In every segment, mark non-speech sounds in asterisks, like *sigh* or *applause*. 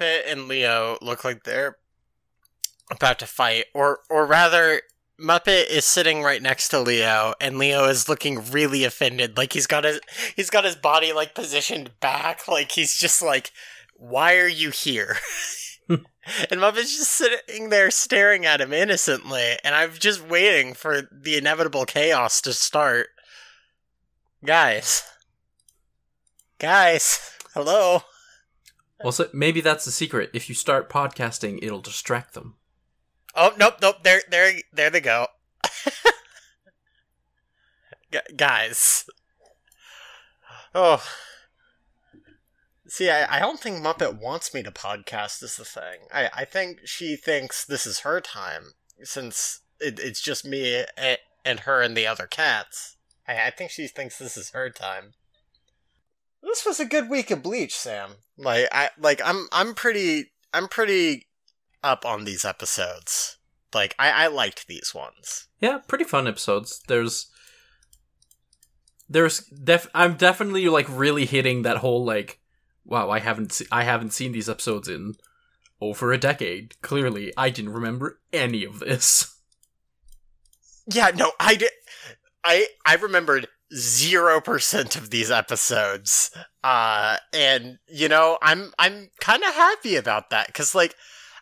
Muppet and Leo look like they're about to fight, or or rather, Muppet is sitting right next to Leo, and Leo is looking really offended. Like he's got his he's got his body like positioned back, like he's just like, "Why are you here?" *laughs* and Muppet's just sitting there staring at him innocently, and I'm just waiting for the inevitable chaos to start. Guys, guys, hello. Also, maybe that's the secret. If you start podcasting, it'll distract them. Oh nope, nope. There, there, there they go. *laughs* Gu guys. Oh. See, I, I don't think Muppet wants me to podcast. Is the thing. I, I think she thinks this is her time since it, it's just me and, and her and the other cats. I, I think she thinks this is her time. This was a good week of Bleach, Sam. Like I like I'm I'm pretty I'm pretty up on these episodes. Like I, I liked these ones. Yeah, pretty fun episodes. There's there's def I'm definitely like really hitting that whole like wow, I haven't se- I haven't seen these episodes in over a decade. Clearly, I didn't remember any of this. Yeah, no, I did. I I remembered zero percent of these episodes, uh, and you know, I'm I'm kind of happy about that because like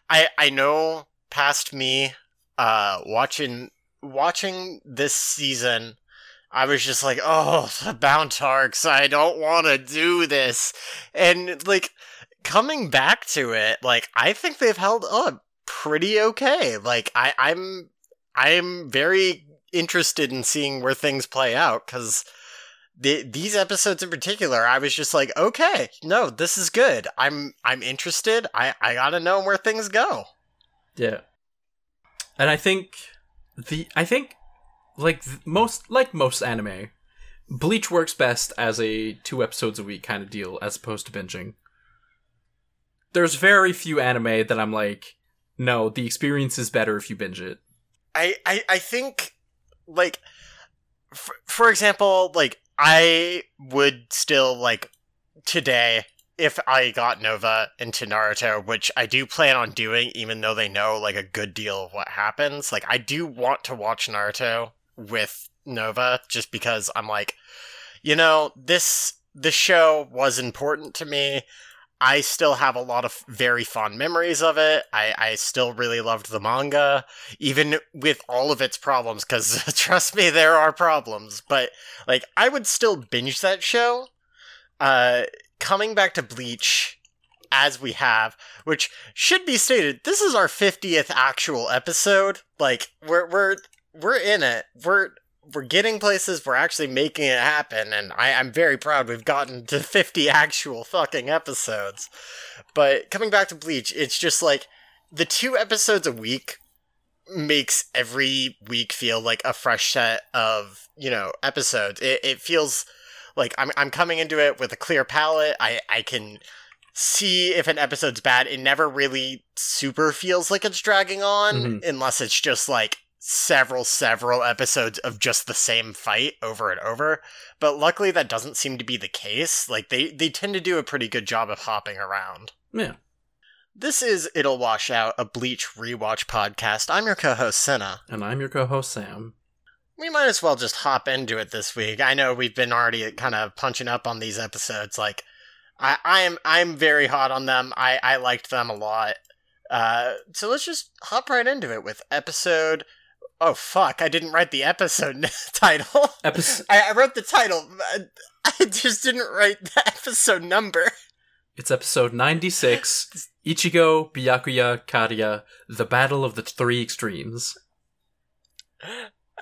I I know past me, uh, watching watching this season. I was just like, oh, the Bount Arcs, I don't want to do this. And, like, coming back to it, like, I think they've held up pretty okay. Like, I, I'm, I'm very interested in seeing where things play out, because the, these episodes in particular, I was just like, okay, no, this is good. I'm, I'm interested. I, I gotta know where things go. Yeah. And I think the I think like most like most anime, Bleach works best as a two episodes a week kind of deal as opposed to binging. There's very few anime that I'm like, no, the experience is better if you binge it. I, I, I think, like, for, for example, like, I would still, like, today, if I got Nova into Naruto, which I do plan on doing, even though they know, like, a good deal of what happens, like, I do want to watch Naruto with Nova, just because I'm like, you know, this, this show was important to me. I still have a lot of very fond memories of it. I, I still really loved the manga, even with all of its problems, because *laughs* trust me, there are problems. But, like, I would still binge that show. Uh, coming back to Bleach, as we have, which should be stated, this is our 50th actual episode. Like, we're, we're, we're in it. We're, we're getting places, we're actually making it happen, and I, I'm very proud we've gotten to *laughs* 50 actual fucking episodes. But coming back to Bleach, it's just like the two episodes a week makes every week feel like a fresh set of, you know, episodes. It, it feels like I'm, I'm coming into it with a clear palette. I, I can see if an episode's bad. It never really super feels like it's dragging on Mhm. unless it's just like several several episodes of just the same fight over and over but luckily that doesn't seem to be the case like they they tend to do a pretty good job of hopping around Yeah. This is It'll Wash Out, a Bleach rewatch podcast. I'm your co-host Senna. And I'm your co-host Sam. We might as well just hop into it this week. I know we've been already kind of punching up on these episodes. Like, I, I am I'm very hot on them. I I liked them a lot. Uh, so let's just hop right into it with episode. Oh fuck! I didn't write the episode *laughs* title. Episode. I, I wrote the title. *laughs* I just didn't write the episode number. It's episode 96. Ichigo, Byakuya, Kariya, The Battle of the Three Extremes.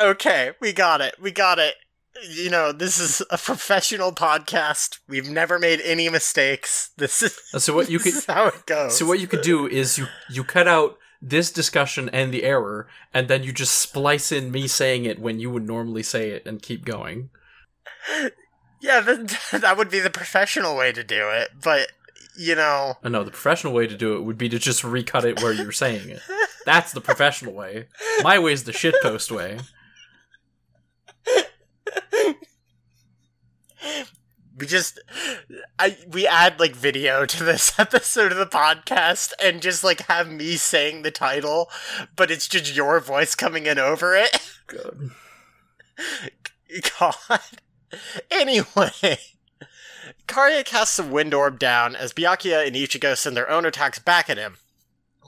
Okay, we got it. We got it. You know, this is a professional podcast. We've never made any mistakes. This is So what you *laughs* could how it goes. So what you could do is you you cut out this discussion and the error, and then you just splice in me saying it when you would normally say it, and keep going. yeah, that, *laughs* that would be the professional way to do it. But you know, Uh, no, the professional way to do it would be to just recut it where you're saying it. That's the professional way. My way is the shitpost way. *laughs* we just I we add like video to this *laughs* episode of the podcast and just like have me saying the title, but it's just your voice coming in over it. Good. *laughs* God. Anyway, Kariya casts a wind orb down as Byakuya and Ichigo send their own attacks back at him,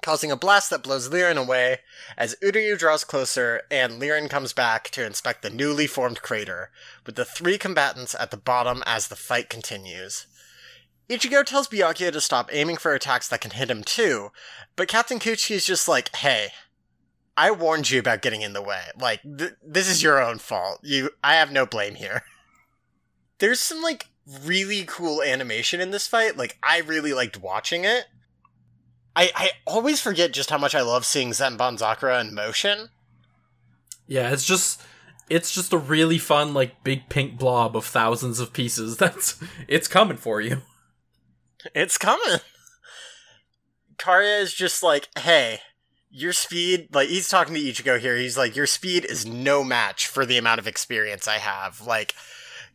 causing a blast that blows Lirin away as Uryu draws closer and Lirin comes back to inspect the newly formed crater, with the three combatants at the bottom as the fight continues. Ichigo tells Byakuya to stop aiming for attacks that can hit him too, but Captain Kuchiki is just like, hey, I warned you about getting in the way. Like, th- this is your own fault. You, I have no blame here. *laughs* There's some like really cool animation in this fight. Like, I really liked watching it. I I always forget just how much I love seeing Senbonzakura in motion. Yeah, it's just it's just a really fun like big pink blob of thousands of pieces. *laughs* That's it's coming for you. It's coming. Kariya is just like, hey, your speed, like, he's talking to Ichigo here. He's like, your speed is no match for the amount of experience I have. Like,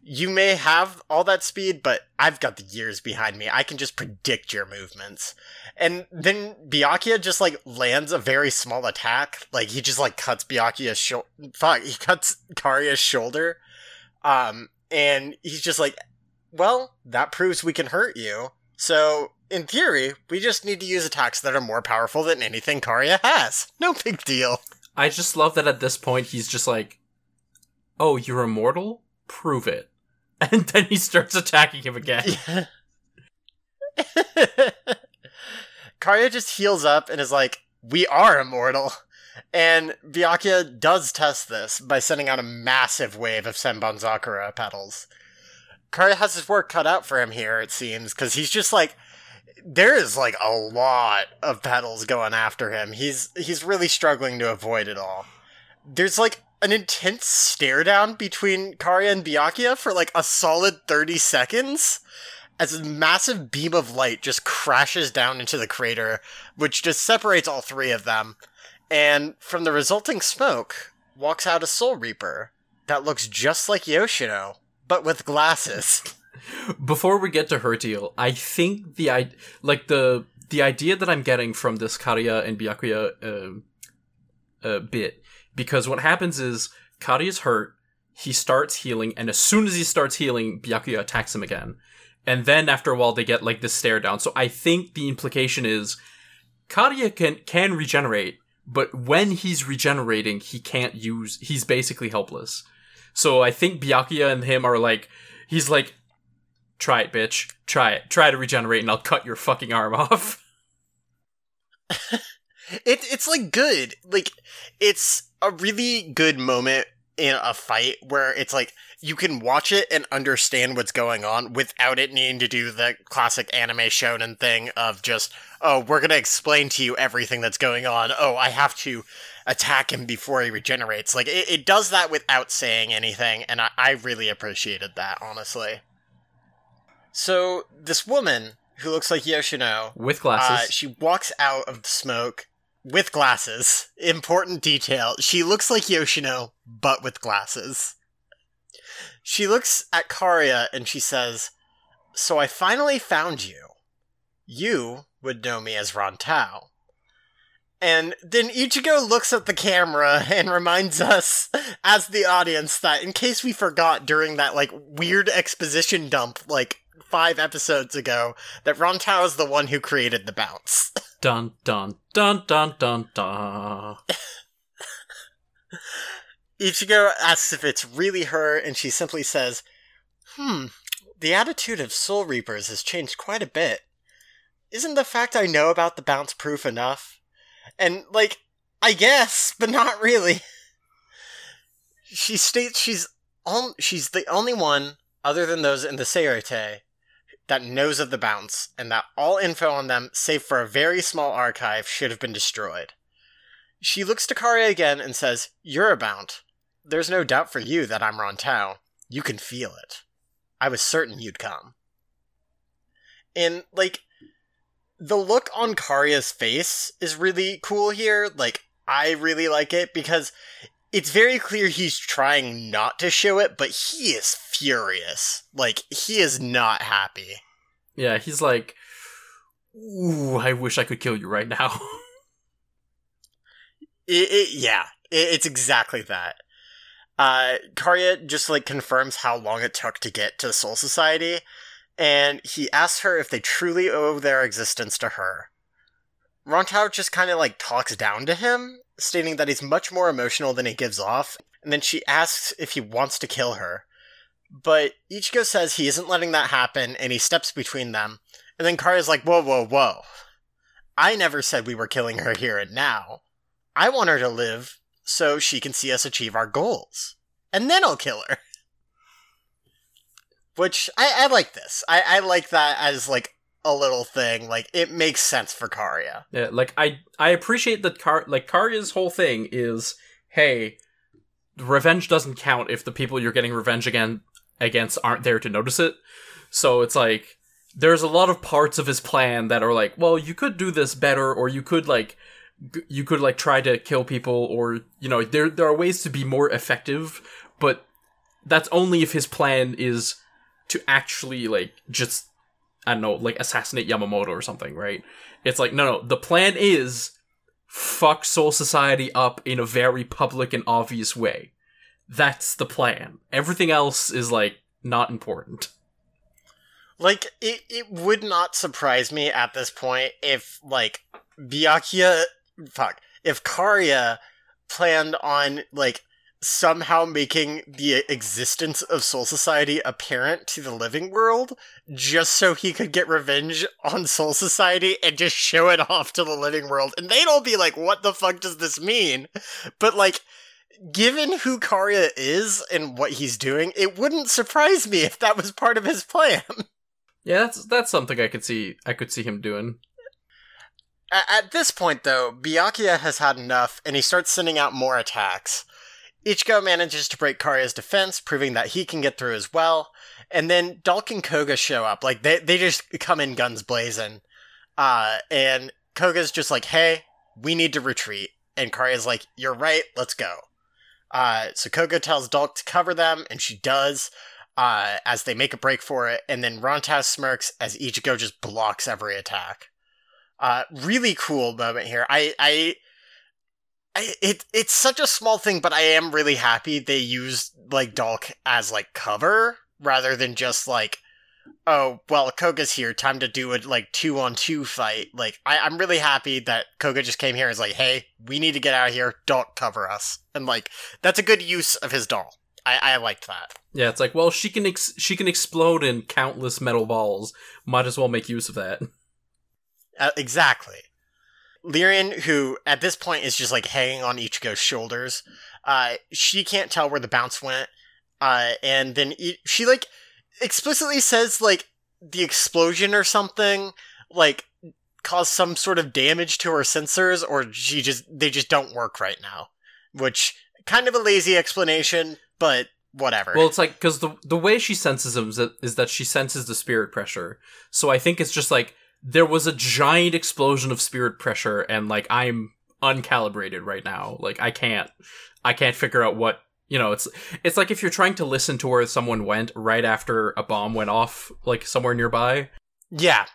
you may have all that speed, but I've got the years behind me. I can just predict your movements. And then Byakuya just, like, lands a very small attack. Like, he just, like, cuts Byakuya's shoulder. Fuck, he cuts Kariya's shoulder. Um, and he's just like, well, that proves we can hurt you. So, in theory, we just need to use attacks that are more powerful than anything Kariya has. No big deal. I just love that at this point he's just like, "Oh, you're immortal? Prove it." *laughs* And then he starts attacking him again. *laughs* *laughs* Kariya just heals up and is like, we are immortal. And Byakuya does test this by sending out a massive wave of Senbon petals. Kariya has his work cut out for him here, it seems, because he's just like, there is like a lot of petals going after him. He's he's really struggling to avoid it all. There's like an intense stare down between Kariya and Byakuya for like a solid 30 seconds as a massive beam of light just crashes down into the crater, which just separates all three of them. And from the resulting smoke walks out a Soul Reaper that looks just like Yoshino, but with glasses. *laughs* Before we get to her deal, I think the I like the the idea that I'm getting from this Kariya and Byakuya uh, uh, bit because what happens is Kari is hurt, he starts healing, and as soon as he starts healing, Byakuya attacks him again. And then after a while, they get like this stare down. So I think the implication is Kariya can can regenerate, but when he's regenerating, he can't use. He's basically helpless. So I think Byakuya and him are like, he's like, try it, bitch, try it, try to regenerate, and I'll cut your fucking arm *laughs* off. *laughs* It it's like good. Like it's a really good moment in a fight where it's like you can watch it and understand what's going on without it needing to do the classic anime shonen thing of just oh we're gonna explain to you everything that's going on. Oh I have to attack him before he regenerates. Like it, it does that without saying anything, and I, I really appreciated that honestly. So this woman who looks like Yoshino With uh, glasses. she walks out of the smoke with glasses. Important detail. She looks like Yoshino, but with glasses. She looks at Kariya and she says, So I finally found you. You would know me as Ron Tao. And then Ichigo looks at the camera *laughs* and reminds us, as the audience, that in case we forgot during that, like, weird exposition dump, like, five episodes ago, that Ron Tao is the one who created the bounce. *laughs* Dun dun dun dun dun dun. Ichigo asks if it's really her, and she simply says, Hmm, the attitude of Soul Reapers has changed quite a bit. Isn't the fact I know about the bounce proof enough? And, like, I guess, but not really. *laughs* She states she's on, she's the only one, other than those in the Seireitei, that knows of the bounce, and that all info on them, save for a very small archive, should have been destroyed. She looks to Kariya again and says, You're a Bount. There's no doubt for you that I'm Ron Tao. You can feel it. I was certain you'd come. And, like, the look on Kariya's face is really cool here. Like, I really like it because it's very clear he's trying not to show it, but he is furious. Like, he is not happy. Yeah, he's like, "Ooh, I wish I could kill you right now." *laughs* It, it, yeah, it, it's exactly that. Uh, Kariya just like confirms how long it took to get to the Soul Society, and he asks her if they truly owe their existence to her. Rontao just kind of like talks down to him, stating that he's much more emotional than he gives off, and then she asks if he wants to kill her. But Ichigo says he isn't letting that happen, and he steps between them. And then Kariya's like, whoa, whoa, whoa. I never said we were killing her here and now. I want her to live so she can see us achieve our goals. And then I'll kill her. Which, I, I like this. I, I like that as, like, a little thing. Like, it makes sense for Kariya. Yeah, like I I appreciate that Car like Kariya's whole thing is, hey, revenge doesn't count if the people you're getting revenge again against aren't there to notice it. So it's like there's a lot of parts of his plan that are like, well, you could do this better, or you could like you could like try to kill people, or you know, there there are ways to be more effective, but that's only if his plan is to actually like just I don't know, like assassinate Yamamoto or something, right? It's like, no, no, the plan is fuck Soul Society up in a very public and obvious way. That's the plan. Everything else is like not important. Like, it, it would not surprise me at this point if, like, Byakuya. Fuck. If Kariya planned on, like, somehow making the existence of Soul Society apparent to the living world just so he could get revenge on Soul Society and just show it off to the living world. And they'd all be like, what the fuck does this mean? But, like, given who Kariya is and what he's doing, it wouldn't surprise me if that was part of his plan. *laughs* Yeah, that's that's something I could see I could see him doing. At this point, though, Byakuya has had enough, and he starts sending out more attacks. Ichigo manages to break Kariya's defense, proving that he can get through as well. And then Dalk and Koga show up. Like, they, they just come in guns blazing. Uh, and Koga's just like, hey, we need to retreat. And Kariya's like, you're right, let's go. Uh, so Koga tells Dalk to cover them, and she does, uh, as they make a break for it. And then Rontao smirks as Ichigo just blocks every attack. Uh, really cool moment here. I, I, I, it it's such a small thing, but I am really happy they used like Dalk as like cover rather than just like, oh well, Koga's here, time to do a like two on two fight. Like I, I'm really happy that Koga just came here and is like, hey, we need to get out of here. Dalk cover us, and like that's a good use of his doll. I, I liked that. Yeah, it's like, well, she can ex- she can explode in countless metal balls. Might as well make use of that. Uh, exactly. Lirin, who at this point is just like hanging on Ichigo's shoulders, uh, she can't tell where the bounce went, uh, and then I- she like explicitly says like the explosion or something like caused some sort of damage to her sensors, or she just they just don't work right now, which kind of a lazy explanation, but whatever. Well, it's like because the the way she senses them is that, is that she senses the spirit pressure. So I think it's just like there was a giant explosion of spirit pressure, and like I'm uncalibrated right now. Like I can't, I can't figure out what you know. It's it's like if you're trying to listen to where someone went right after a bomb went off, like somewhere nearby. Yeah.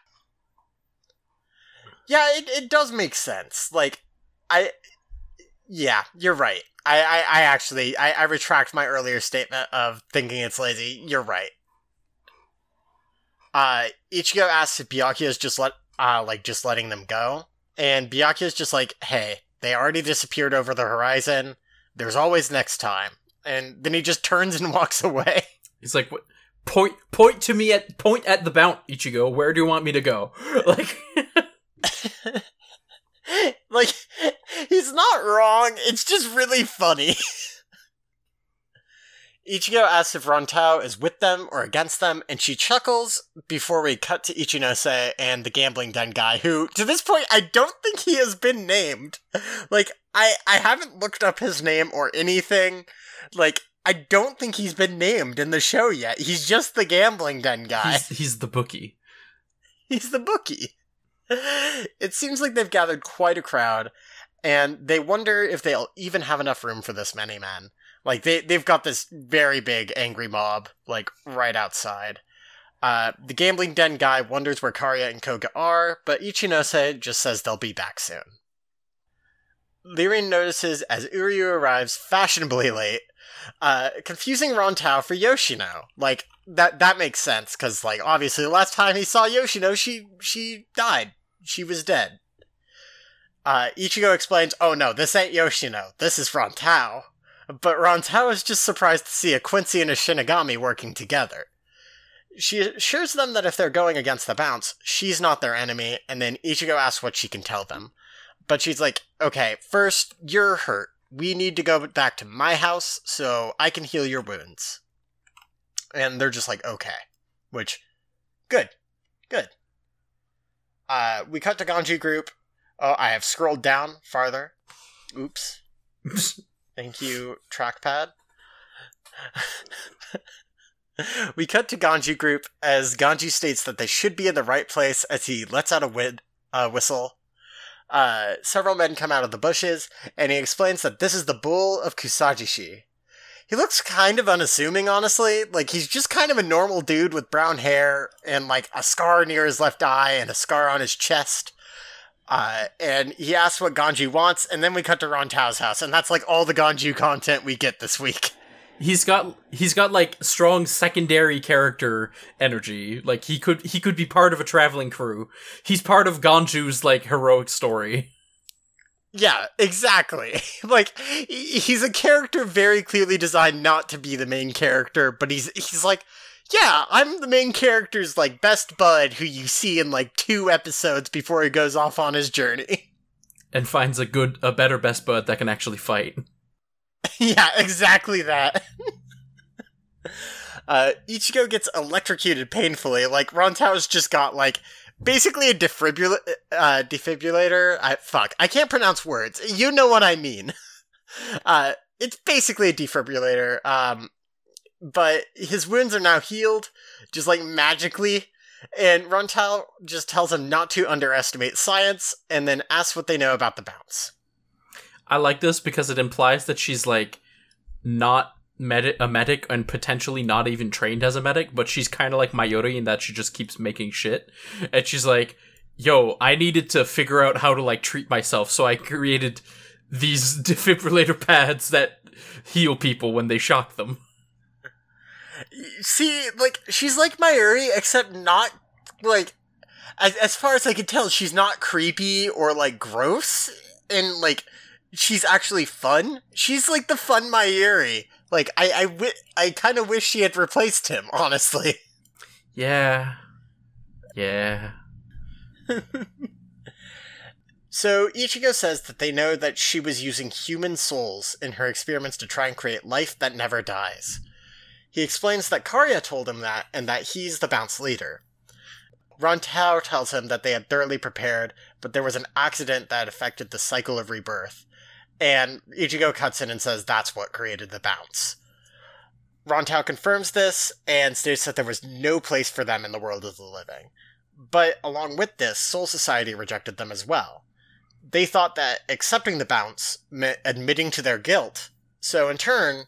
Yeah, it, it does make sense. Like, I, yeah, you're right. I, I, I actually, I, I retract my earlier statement of thinking it's lazy. You're right. Uh, Ichigo asks if Byakuya's just let, uh, like just letting them go, and Byakuya's just like, hey, they already disappeared over the horizon. There's always next time. And then he just *laughs* turns and walks away. He's like, what? Point, point to me at point at the bount, Ichigo. Where do you want me to go? *laughs* Like, *laughs* like, he's not wrong. It's just really funny. Ichigo asks if Rontao is with them or against them, and she chuckles before we cut to Ichinose and the gambling den guy, who, to this point, I don't think he has been named. Like, I, I haven't looked up his name or anything. Like, I don't think he's been named in the show yet. He's just the gambling den guy. he's, he's the bookie. *laughs* He's the bookie. It seems like they've gathered quite a crowd, and they wonder if they'll even have enough room for this many men. Like they they've got this very big angry mob like right outside. Uh, the gambling den guy wonders where Kariya and Koga are, but Ichinose just says they'll be back soon. Lirin notices as Uryu arrives fashionably late, uh, confusing Rontao for Yoshino. Like that that makes sense because like obviously the last time he saw Yoshino, she she died. She was dead. Uh, Ichigo explains, "Oh no, this ain't Yoshino. This is Rontao." But Rontao is just surprised to see a Quincy and a Shinigami working together. She assures them that if they're going against the bounce, she's not their enemy, and then Ichigo asks what she can tell them. But she's like, okay, first, you're hurt. We need to go back to my house so I can heal your wounds. And they're just like, okay. Which, good. Good. Uh, we cut to Ganju group. Oh, I have scrolled down farther. Oops. *laughs* Thank you, trackpad. *laughs* we cut to Ganju group as Ganju states that they should be in the right place as he lets out a wid- uh, whistle. Uh, several men come out of the bushes, and he explains that this is the bull of Kusajishi. He looks kind of unassuming, honestly. Like, he's just kind of a normal dude with brown hair and, like, a scar near his left eye and a scar on his chest. Uh, and he asks what Ganju wants, and then we cut to Ron Rontao's house, and that's like all the Ganju content we get this week. He's got he's got like strong secondary character energy. Like he could he could be part of a traveling crew. He's part of Ganju's like heroic story. Yeah, exactly. *laughs* like he's a character very clearly designed not to be the main character, but he's he's like, yeah, I'm the main character's like best bud who you see in like two episodes before he goes off on his journey. *laughs* And finds a good a better best bud that can actually fight. yeah, exactly that. *laughs* uh, Ichigo gets electrocuted painfully. Like Rontao's just got like basically a defibrilla- uh, defibrillator. I fuck, I can't pronounce words. You know what I mean. *laughs* Uh, it's basically a defibrillator. Um, but his wounds are now healed, just like magically. And Rontao just tells him not to underestimate science, and then asks what they know about the bounce. I like this because it implies that she's like not med- a medic and potentially not even trained as a medic, but she's kind of like Mayuri in that she just keeps making shit. And she's like, "Yo, I needed to figure out how to like treat myself, so I created these *laughs* defibrillator pads that heal people when they shock them." See, like she's like Mayuri, except not like as as far as I can tell, she's not creepy or like gross, and like she's actually fun. She's like the fun Mayuri. Like I I, wi- I kind of wish she had replaced him, *laughs* honestly. Yeah. Yeah. *laughs* So Ichigo says that they know that she was using human souls in her experiments to try and create life that never dies. He explains that Kariya told him that and that he's the bounce leader. Rontao tells him that they had thoroughly prepared, but there was an accident that affected the cycle of rebirth. And Ichigo cuts in and says that's what created the bounce. Rontao confirms this and states that there was no place for them in the world of the living. But along with this, Soul Society rejected them as well they thought that accepting the bounce meant admitting to their guilt. So in turn,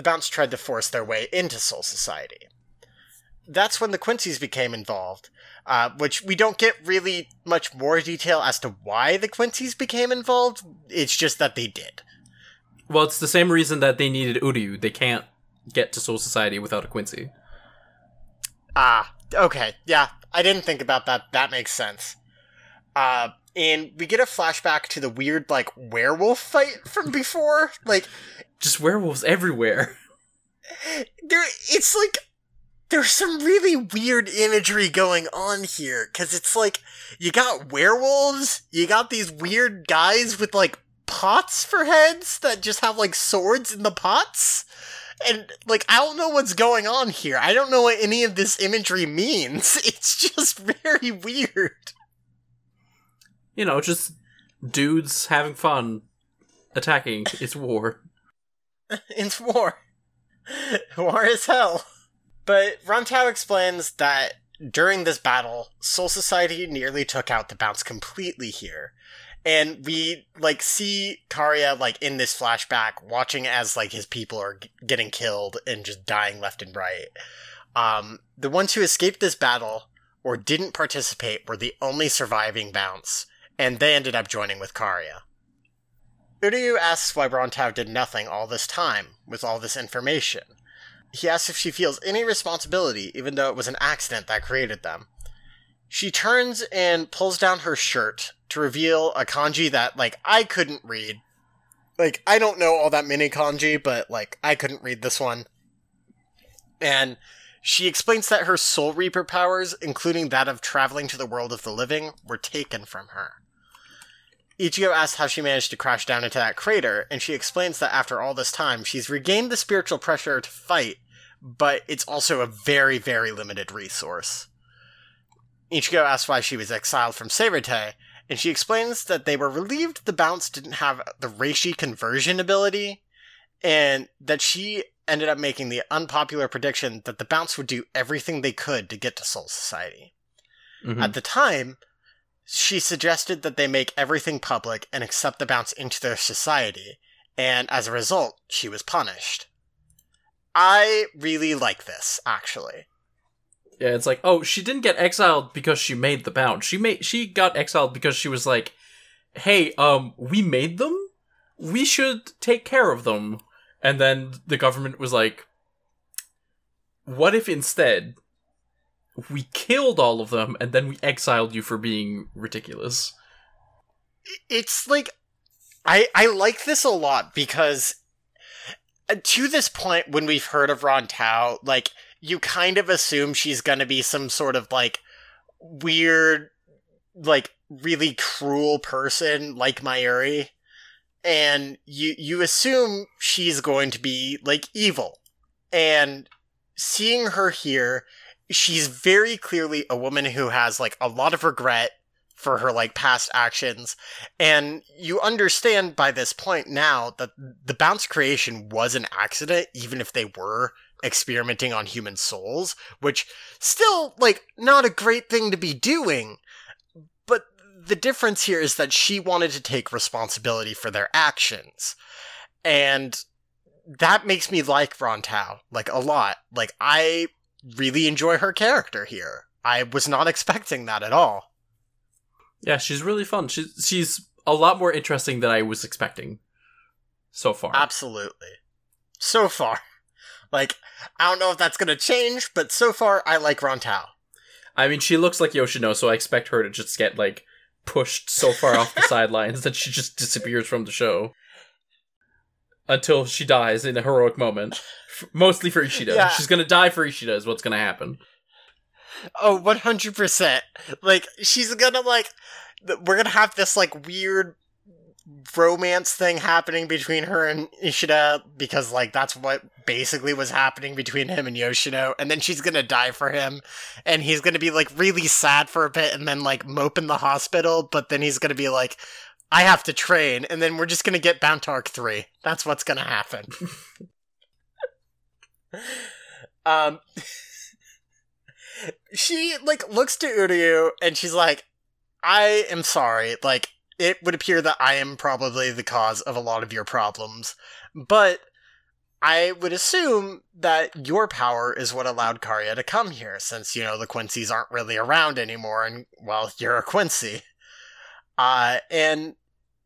the bounce tried to force their way into Soul Society. that's when the Quincy's became involved, uh, which we don't get really much more detail as to why the Quincy's became involved. It's just that they did. Well, it's the same reason that they needed Uryu. They can't get to Soul Society without a Quincy. Ah, okay, yeah, I didn't think about that. That makes sense. Uh, and we get a flashback to the weird like werewolf fight from before. Like Just werewolves everywhere. *laughs* there, it's like there's some really weird imagery going on here because it's like you got werewolves, you got these weird guys with like pots for heads that just have like swords in the pots. And like I don't know what's going on here. I don't know what any of this imagery means. *laughs* It's just very weird. You know, just dudes having fun, attacking. It's war. *laughs* it's war. *laughs* War is hell. But Rontao explains that during this battle, Soul Society nearly took out the bounce completely here. And we like see Kariya like in this flashback watching as like his people are g- getting killed and just dying left and right. Um the ones who escaped this battle or didn't participate were the only surviving bounce, and they ended up joining with Kariya. Uryu asks why Rontao did nothing all this time with all this information. He asks if she feels any responsibility, even though it was an accident that created them. She turns and pulls down her shirt to reveal a kanji that, like, I couldn't read. Like, I don't know all that many kanji, but, like, I couldn't read this one. And she explains that her Soul Reaper powers, including that of traveling to the world of the living, were taken from her. Ichigo asks how she managed to crash down into that crater, and she explains that after all this time, she's regained the spiritual pressure to fight, but it's also a very, very limited resource. Ichigo asks why she was exiled from Seireitei, and she explains that they were relieved the bounce didn't have the Reishi conversion ability, and that she ended up making the unpopular prediction that the bounce would do everything they could to get to Soul Society. Mhm. At the time, she suggested that they make everything public and accept the bounce into their society, and as a result, she was punished. I really like this, actually. Yeah, it's like, oh, she didn't get exiled because she made the bounce. She made she got exiled because she was like, "Hey, um, we made them. We should take care of them." And then the government was like, "What if instead we killed all of them and then we exiled you for being ridiculous?" It's like I I like this a lot because uh, to this point when we've heard of Ron Tao, like you kind of assume she's gonna be some sort of like weird like really cruel person like Mayuri. And you you assume she's going to be like evil. And seeing her here, she's very clearly a woman who has like a lot of regret for her like past actions. And you understand by this point now that the bounce creation was an accident even if they were experimenting on human souls which still like not a great thing to be doing. But the difference here is that she wanted to take responsibility for their actions. And that makes me like Rontao like a lot. Like i really enjoy her character here i was not expecting that at all Yeah, she's really fun. She's she's a lot more interesting than I was expecting so far. Absolutely. So far. *laughs* Like, I don't know if that's gonna change, but so far I like Rontao. I mean, she looks like Yoshino, so I expect her to just get like pushed so far off the *laughs* sidelines that she just disappears from the show until she dies in a heroic moment. Mostly for Ishida. Yeah. She's gonna die for Ishida is what's gonna happen. Oh, 100%. Like, she's gonna, like, we're gonna have this, like, weird romance thing happening between her and Ishida because, like, that's what basically was happening between him and Yoshino. And then she's gonna die for him. And he's gonna be, like, really sad for a bit and then, like, mope in the hospital. But then he's gonna be like, I have to train. And then we're just gonna get Arc 3. That's what's gonna happen. *laughs* um. *laughs* she like looks to Uryu and she's like, I am sorry. Like, it would appear that I am probably the cause of a lot of your problems, but I would assume that your power is what allowed Kariya to come here, since, you know, the Quincy's aren't really around anymore, and, well, you're a Quincy. Uh, and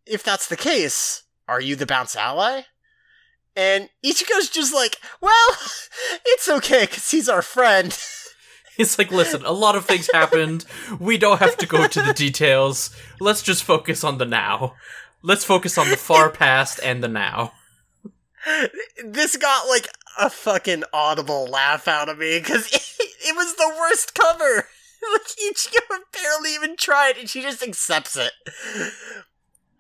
if that's the case, are you the bounce ally? And Ichigo's just like, well, *laughs* it's okay, because he's our friend. *laughs* It's like, listen, a lot of things happened. We don't have to go into the details. Let's just focus on the now. Let's focus on the far *laughs* past and the now. this got, like, a fucking audible laugh out of me, because it, it was the worst cover. like, Ichigo barely even tried, and she just accepts it.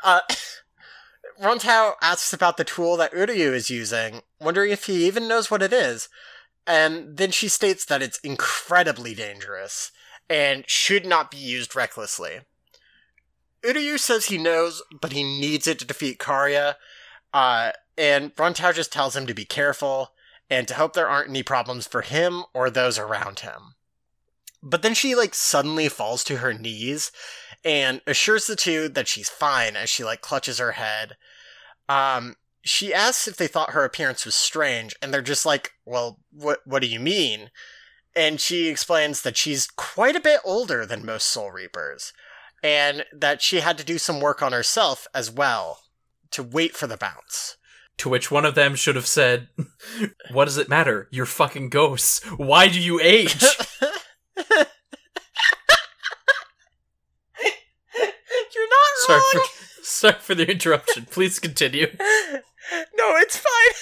Uh, *coughs* Rontao asks about the tool that Uryu is using, wondering if he even knows what it is. And then she states that it's incredibly dangerous and should not be used recklessly. Uryu says he knows, but he needs it to defeat Kariya. Uh, and Rontao just tells him to be careful and to hope there aren't any problems for him or those around him. But then she like suddenly falls to her knees and assures the two that she's fine as she like clutches her head. Um, she asks if they thought her appearance was strange, and they're just like, "Well, what what do you mean?" And she explains that she's quite a bit older than most Soul Reapers, and that she had to do some work on herself as well to wait for the bounce. To which one of them should have said, What does it matter? You're fucking ghosts. Why do you age? *laughs* You're not sorry, for, *laughs* sorry for the interruption. Please continue. no, it's fine.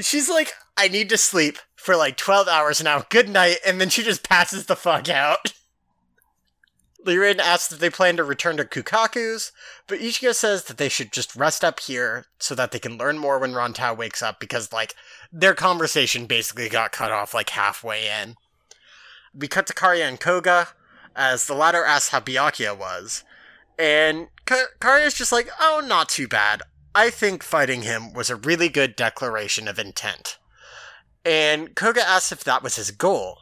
She's like, I need to sleep for like 12 hours now. Good night. And then she just passes the fuck out. Lirin asks if they plan to return to Kukaku's, but Ichigo says that they should just rest up here so that they can learn more when Rontao wakes up because, like, their conversation basically got cut off like halfway in. We cut to Kariya and Koga as the latter asks how Byakuya was. And Ka- Kariya's just like, oh, not too bad. I think fighting him was a really good declaration of intent. And Koga asks if that was his goal.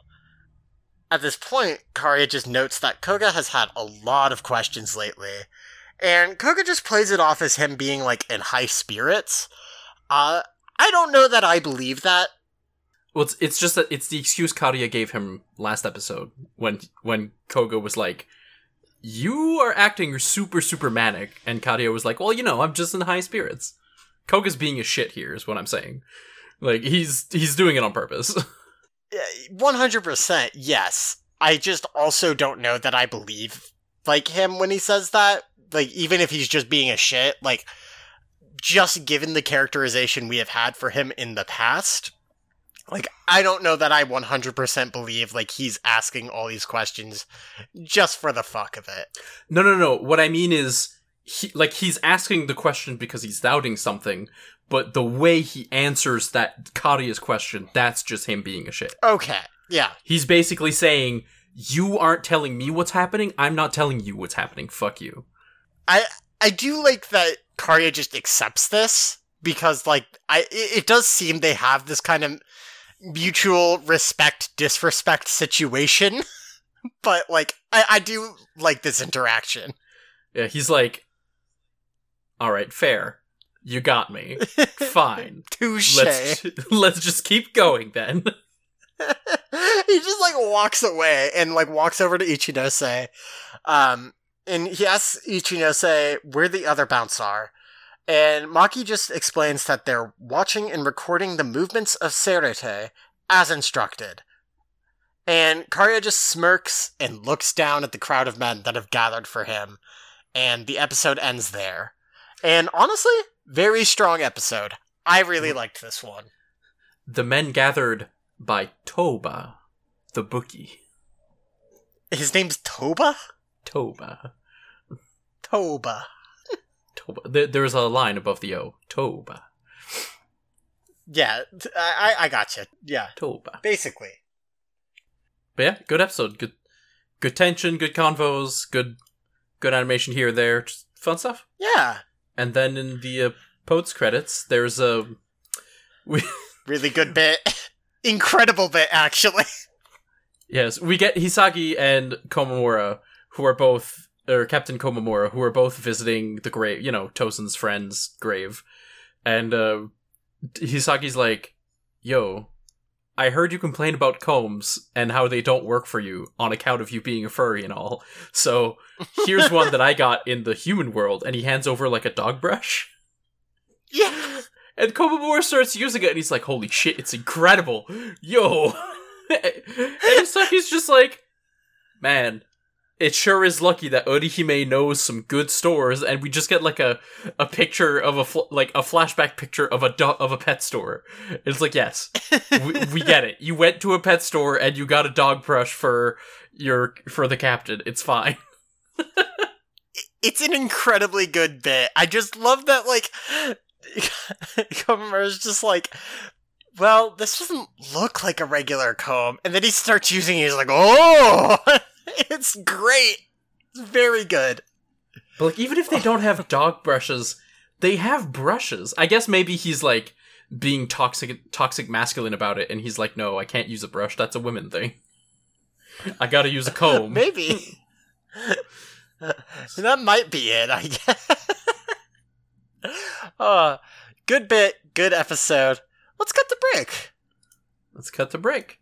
At this point, Kariya just notes that Koga has had a lot of questions lately, and Koga just plays it off as him being like in high spirits. Uh, I don't know that I believe that. Well, it's, it's just that it's the excuse Kariya gave him last episode when when Koga was like, "You are acting super super manic," and Kariya was like, "Well, you know, I'm just in high spirits." Koga's being a shit here, is what I'm saying. Like he's he's doing it on purpose. *laughs* One hundred percent, yes. I just also don't know that I believe like him when he says that. Like even if he's just being a shit, like just given the characterization we have had for him in the past, like I don't know that I one hundred percent believe like he's asking all these questions just for the fuck of it. no, no, no. What I mean is, he like he's asking the question because he's doubting something, but the way he answers that Kariya's question, that's just him being a shit. Okay, yeah, He's basically saying, "You aren't telling me what's happening. I'm not telling you what's happening. Fuck you." I I do like that Kariya just accepts this because like I it, it does seem they have this kind of mutual respect disrespect situation, *laughs* but like I I do like this interaction. Yeah, he's like, "All right, fair. You got me. *laughs* Fine. Touche. Let's *laughs* let's just keep going then." he just like walks away and like walks over to Ichinose. Um and he asks Ichinose where the other bounce are. And Maki just explains that they're watching and recording the movements of Seireitei as instructed. And Kariya just smirks and looks down at the crowd of men that have gathered for him. And the episode ends there. And honestly, very strong episode. I really mm. liked this one. The men gathered by Toba, the bookie. His name's Toba? Toba. Toba. Toba. There, there's a line above the O. Toba. Yeah, I, I gotcha. Yeah, Toba. basically. But yeah, good episode. Good, good tension. Good convos. Good, good animation here and there. Just fun stuff. Yeah, And then in the uh, post credits, there's a we *laughs* really good bit. *laughs* Incredible bit, actually. *laughs* yes we get Hisagi and Komamura, who are both or Captain Komamura, who are both visiting the grave, you know, Tosen's friend's grave, and uh, Hisagi's like, "Yo, I heard you complain about combs and how they don't work for you on account of you being a furry and all. So here's one that I *laughs* got in the human world, and he hands over like a dog brush." Yeah. And Komamura starts using it, and he's like, "Holy shit, it's incredible, yo!" *laughs* and Hisagi's just like, "Man, it sure is lucky that Orihime knows some good stores." And we just get like a a picture of a fl- like a flashback picture of a do- of a pet store. It's like, yes, *laughs* we, we get it. You went to a pet store and you got a dog brush for your for the captain. It's fine. *laughs* it's an incredibly good bit. I just love that, like, *laughs* Komamura's just like, well, this doesn't look like a regular comb. And then he starts using it, he's like, oh! *laughs* it's great. It's very good. But like, even if they don't have dog brushes, they have brushes. I guess maybe he's like being toxic, toxic masculine about it, and he's like, "No, I can't use a brush. That's a women thing. I gotta use a *laughs* comb." Maybe. *laughs* that might be it, I guess. uh, good bit, good episode. Let's cut the break. Let's cut the break.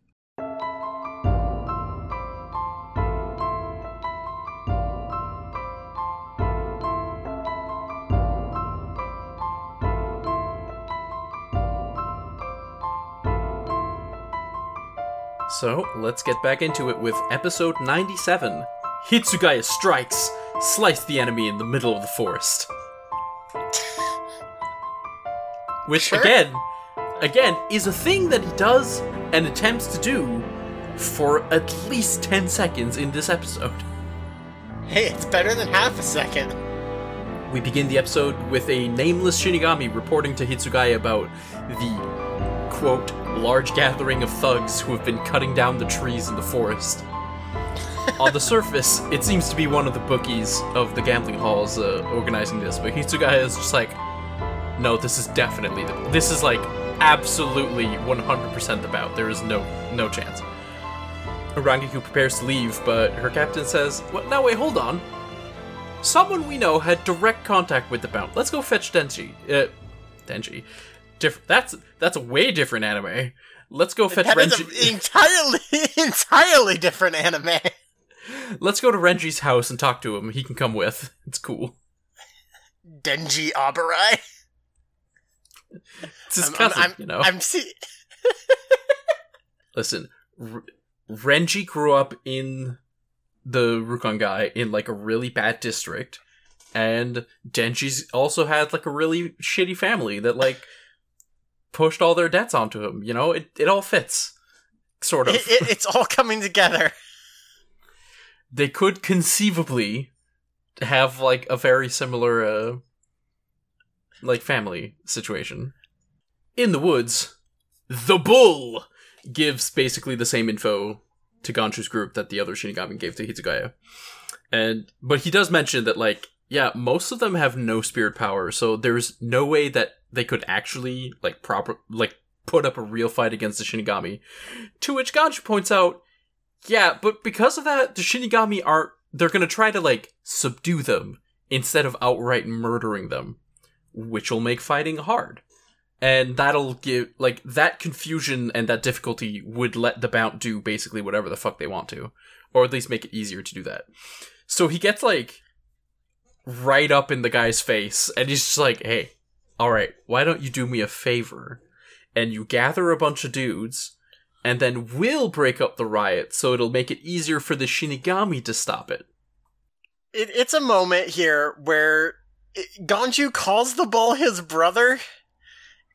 So, let's get back into it with episode 97 Hitsugaya Strikes! Slice the enemy in the middle of the forest. Which, Sure. again, again, is a thing that he does and attempts to do for at least 10 seconds in this episode. Hey, it's better than half a second. We begin the episode with a nameless Shinigami reporting to Hitsugaya about the, quote, large gathering of thugs who have been cutting down the trees in the forest. *laughs* On the surface, it seems to be one of the bookies of the gambling halls uh, organizing this, but Hitsugaya is just like, no, this is definitely the. This is like absolutely 100% the Bount. There is no no chance. Rangiku prepares to leave, but her captain says, "What? Now wait, hold on. Someone we know had direct contact with the Bount. Let's go fetch Denji. Uh, Denji. Diff- that's that's a way different anime. Let's go fetch That is Renji. an entirely, *laughs* entirely different anime. Let's go to Renji's house and talk to him. He can come with. It's cool. Denji Abarai. It's his I'm- cousin, I'm, you know. I'm see- *laughs* Listen, R- Renji grew up in the Rukongai in like a really bad district, and Denji's also had like a really shitty family that like pushed all their debts onto him. You know, it it all fits, sort of. it, it, it's all coming together. *laughs* they could conceivably have like a very similar uh like family situation in the woods the bull gives basically the same info to Ganju's group that the other Shinigami gave to Hitsugaya. And but he does mention that like yeah, most of them have no spirit power, so there's no way that they could actually like proper like put up a real fight against the Shinigami. To which Ganju points out, yeah, but because of that, the Shinigami are they're gonna try to like subdue them instead of outright murdering them, which will make fighting hard. And that'll give like that confusion and that difficulty would let the Bount do basically whatever the fuck they want to. Or at least make it easier to do that. So he gets like right up in the guy's face and he's just like, Hey, alright, why don't you do me a favor? And you gather a bunch of dudes and then we'll break up the riot so it'll make it easier for the Shinigami to stop it. it. It's a moment here where it, Ganju calls the bull his brother,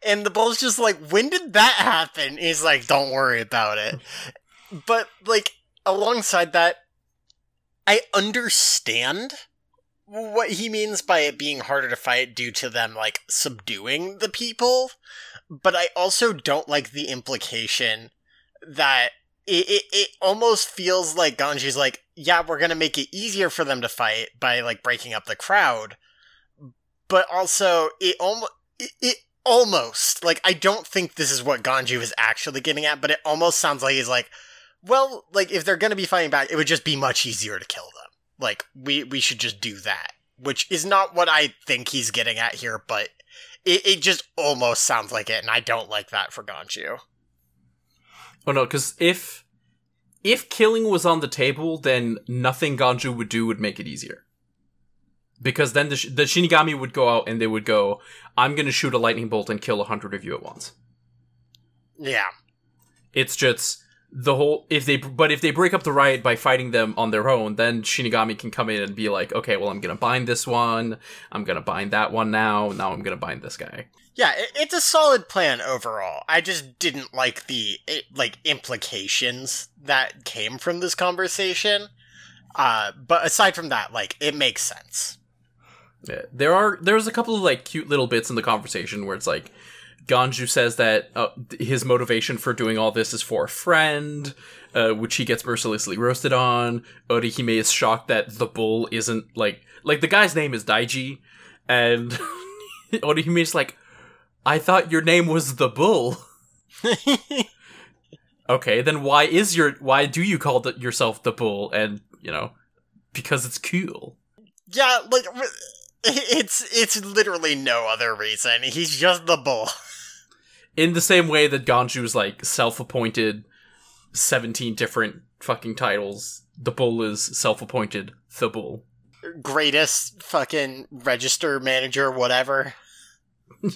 and the bull's just like, "When did that happen?" He's like, "Don't worry about it." but like alongside that, I understand what he means by it being harder to fight due to them like subduing the people, but I also don't like the implication that it, it, it almost feels like Ganju's like, yeah, we're gonna make it easier for them to fight by like breaking up the crowd, but also it almost it, it almost like I don't think this is what Ganju is actually getting at, but it almost sounds like he's like, well, like if they're gonna be fighting back, it would just be much easier to kill them. Like we we should just do that, which is not what I think he's getting at here, but it, it just almost sounds like it, and I don't like that for Ganju. Oh no, because if if killing was on the table, then nothing Ganju would do would make it easier. Because then the, sh- the Shinigami would go out and they would go, "I'm going to shoot a lightning bolt and kill a hundred of you at once." Yeah, It's just the whole if they but if they break up the riot by fighting them on their own, then Shinigami can come in and be like, "Okay, well, I'm to bind this one. I'm to bind that one now. Now I'm to bind this guy." yeah, it's a solid plan overall. I just didn't like the like implications that came from this conversation. Uh, but aside from that, like it makes sense. Yeah, there are there's a couple of like cute little bits in the conversation where it's like Ganju says that uh, his motivation for doing all this is for a friend, uh, which he gets mercilessly roasted on. Orihime is shocked that the bull isn't like like the guy's name is Daiji, and *laughs* Orihime is like, I thought your name was the bull. *laughs* Okay, then why is your why do you call the, yourself the bull? And you know, because it's cool. Yeah, like it's it's literally no other reason. He's just the bull. *laughs* in the same way that Ganju's like self-appointed 17 different fucking titles, the bull is self-appointed the bull. Greatest fucking register manager, whatever. *laughs*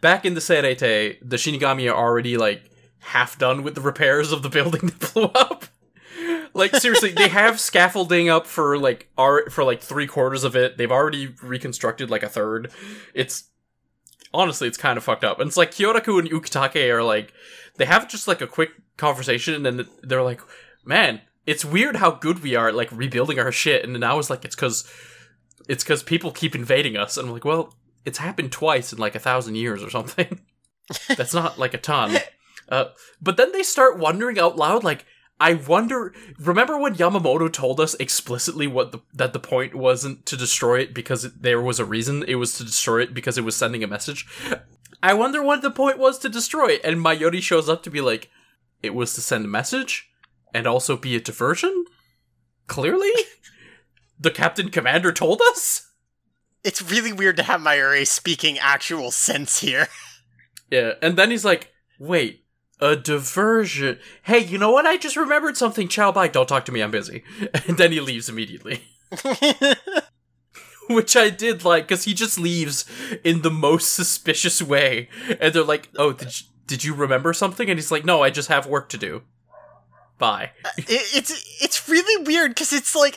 Back in the Seireitei, the Shinigami are already like half done with the repairs of the building *laughs* that blew up. Like seriously, they *laughs* have scaffolding up for like ar- for like three quarters of it. They've already reconstructed like a third. It's honestly, it's kind of fucked up. And it's like Kyoraku and Ukitake are like they have just like a quick conversation, and then they're like, "Man, it's weird how good we are at like rebuilding our shit." And then I was like, "It's because it's because people keep invading us." And I'm like, "Well, it's happened twice in like a thousand years or something. *laughs* That's not like a ton." Uh, but then they start wondering out loud, like, I wonder. Remember when Yamamoto told us explicitly what the that the point wasn't to destroy it because it, there was a reason. It was to destroy it because it was sending a message. I wonder what the point was to destroy it. And Mayuri shows up to be like, it was to send a message and also be a diversion. Clearly, the captain commander told us. It's really weird to have Mayuri speaking actual sense here. Yeah, and then he's like, wait, a diversion. Hey, you know what? I just remembered something. Ciao, bye. Don't talk to me. I'm busy. *laughs* And then he leaves immediately. *laughs* Which I did like, because he just leaves in the most suspicious way. And they're like, oh, did you, did you remember something? And he's like, no, I just have work to do. Bye. Uh, it, it's it's really weird because it's like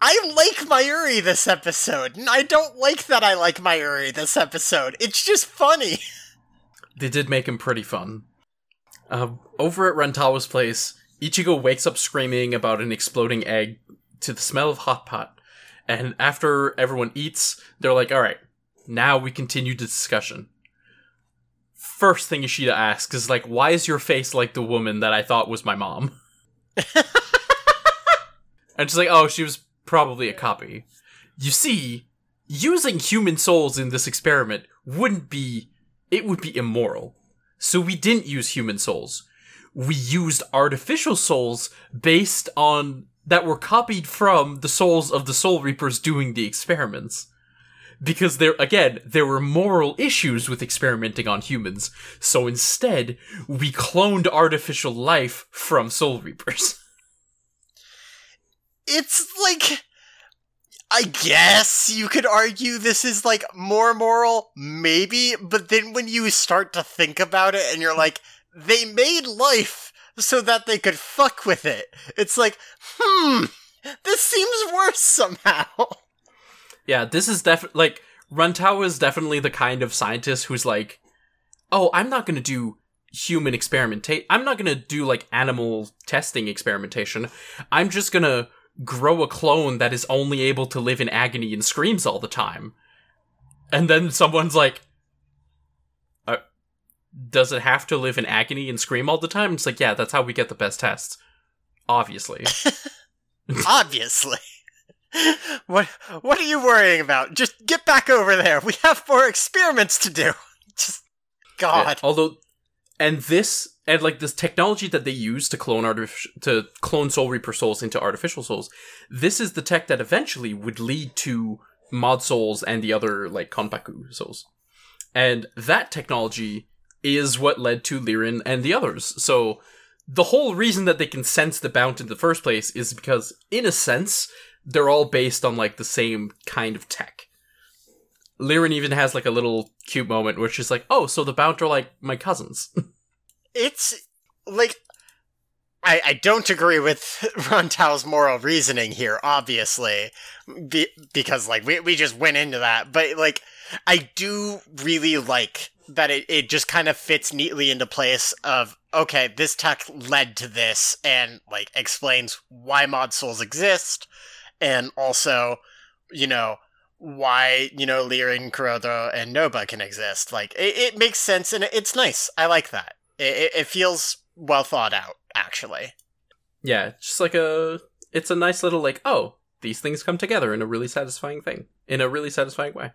I like Mayuri this episode, and I don't like that I like Mayuri this episode. It's just funny. *laughs* They did make him pretty fun. Uh, over at Rontao's place, Ichigo wakes up screaming about an exploding egg to the smell of hot pot. And after everyone eats, they're like, alright, now we continue the discussion. First thing Ishida asks is like, why is your face like the woman that I thought was my mom? *laughs* and she's like, oh, she was probably a copy. You see, using human souls in this experiment wouldn't be it would be immoral. So we didn't use human souls. We used artificial souls based on that were copied from the souls of the soul reapers doing the experiments. Because there again, there were moral issues with experimenting on humans. So instead, we cloned artificial life from soul reapers. It's like I guess you could argue this is like more moral, maybe, but then when you start to think about it and you're like, they made life so that they could fuck with it. It's like, hmm, this seems worse somehow. Yeah, this is definitely like Rontao is definitely the kind of scientist who's like, "Oh, I'm not to do human experimentation. I'm not to do like animal testing experimentation. I'm just to grow a clone that is only able to live in agony and screams all the time." And then someone's like, uh, "Does it have to live in agony and scream all the time?" It's like, "Yeah, that's how we get the best tests." Obviously. *laughs* *laughs* Obviously. What what are you worrying about? Just get back over there. We have more experiments to do. *laughs* Just Yeah, God. although and this and like this technology that they use to clone artif- to clone soul reaper souls into artificial souls this is the tech that eventually would lead to mod souls and the other like konpaku souls. And that technology is what led to lirin and the others. So the whole reason that they can sense the bount in the first place is because in a sense they're all based on like the same kind of tech lirin even has like a little cute moment where she's like oh so the bount are like my cousins. *laughs* It's like I, I don't agree with *laughs* Rontao's moral reasoning here, obviously, be, because like we we just went into that, but like I do really like that it, it just kind of fits neatly into place of okay, this tech led to this and like explains why mod souls exist and also, you know, why, you know, Lirin, Kurodo, and Noba can exist. Like it, it makes sense and it's nice. I like that. It, it feels well thought out, actually. Yeah, just like a it's a nice little like, oh, these things come together in a really satisfying thing. In a really satisfying way.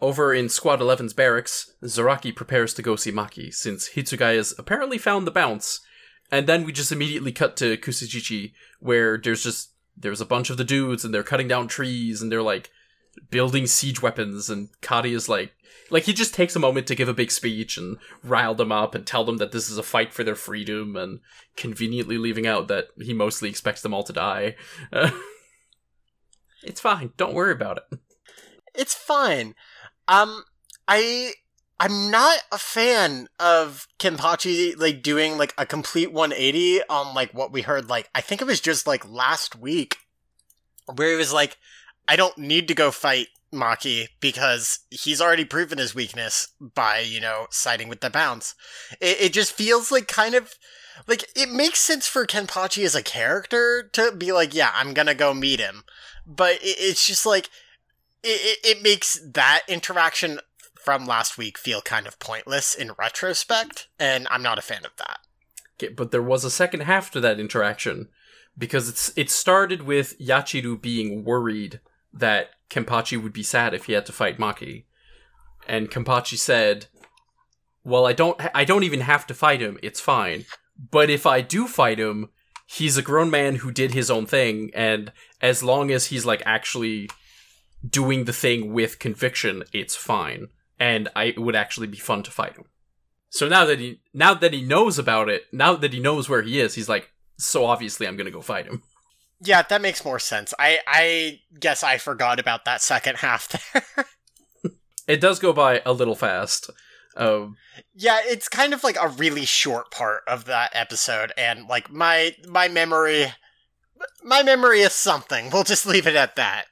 Over in Squad 11's barracks, Zaraki prepares to go see Maki, since Hitsugaya's apparently found the Bounts. And then we just immediately cut to Kusajishi, where there's just there's a bunch of the dudes and they're cutting down trees and they're like building siege weapons and Kari is like like he just takes a moment to give a big speech and rile them up and tell them that this is a fight for their freedom and conveniently leaving out that he mostly expects them all to die. *laughs* It's fine. Don't worry about it. It's fine. Um, I I'm not a fan of Kenpachi like doing like a complete 180 on like what we heard like I think it was just like last week where he was like I don't need to go fight Maki because he's already proven his weakness by, you know, siding with the Bounts. It, it just feels like kind of like it makes sense for Kenpachi as a character to be like, yeah, I'm gonna go meet him. But it, it's just like it, it, it makes that interaction from last week feel kind of pointless in retrospect, and I'm not a fan of that. Okay, but there was a second half to that interaction because it's it started with Yachiru being worried that Kenpachi would be sad if he had to fight Maki. And Kenpachi said, "Well, I don't I don't even have to fight him. It's fine. But if I do fight him, he's a grown man who did his own thing and as long as he's like actually doing the thing with conviction, it's fine. And I it would actually be fun to fight him." So now that he now that he knows about it, now that he knows where he is, he's like, "So obviously I'm going to go fight him." Yeah, that makes more sense. I I guess I forgot about that second half *laughs* there. It does go by a little fast. Um, yeah, it's kind of like a really short part of that episode and like my my memory my memory is something. We'll just leave it at that.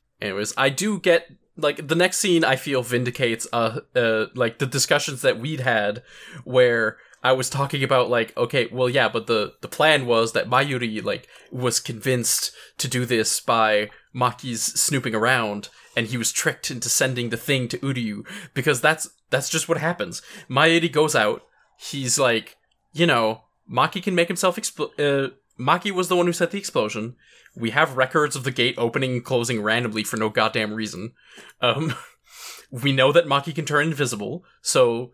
*laughs* anyways, I do get like the next scene. I feel vindicates uh, uh like the discussions that we'd had where I was talking about like okay, well yeah, but the the plan was that Mayuri like was convinced to do this by Maki's snooping around and he was tricked into sending the thing to Uryu because that's that's just what happens. Mayuri goes out, he's like, you know, Maki can make himself explode uh, Maki was the one who set the explosion. We have records of the gate opening and closing randomly for no goddamn reason. Um, *laughs* we know that Maki can turn invisible, so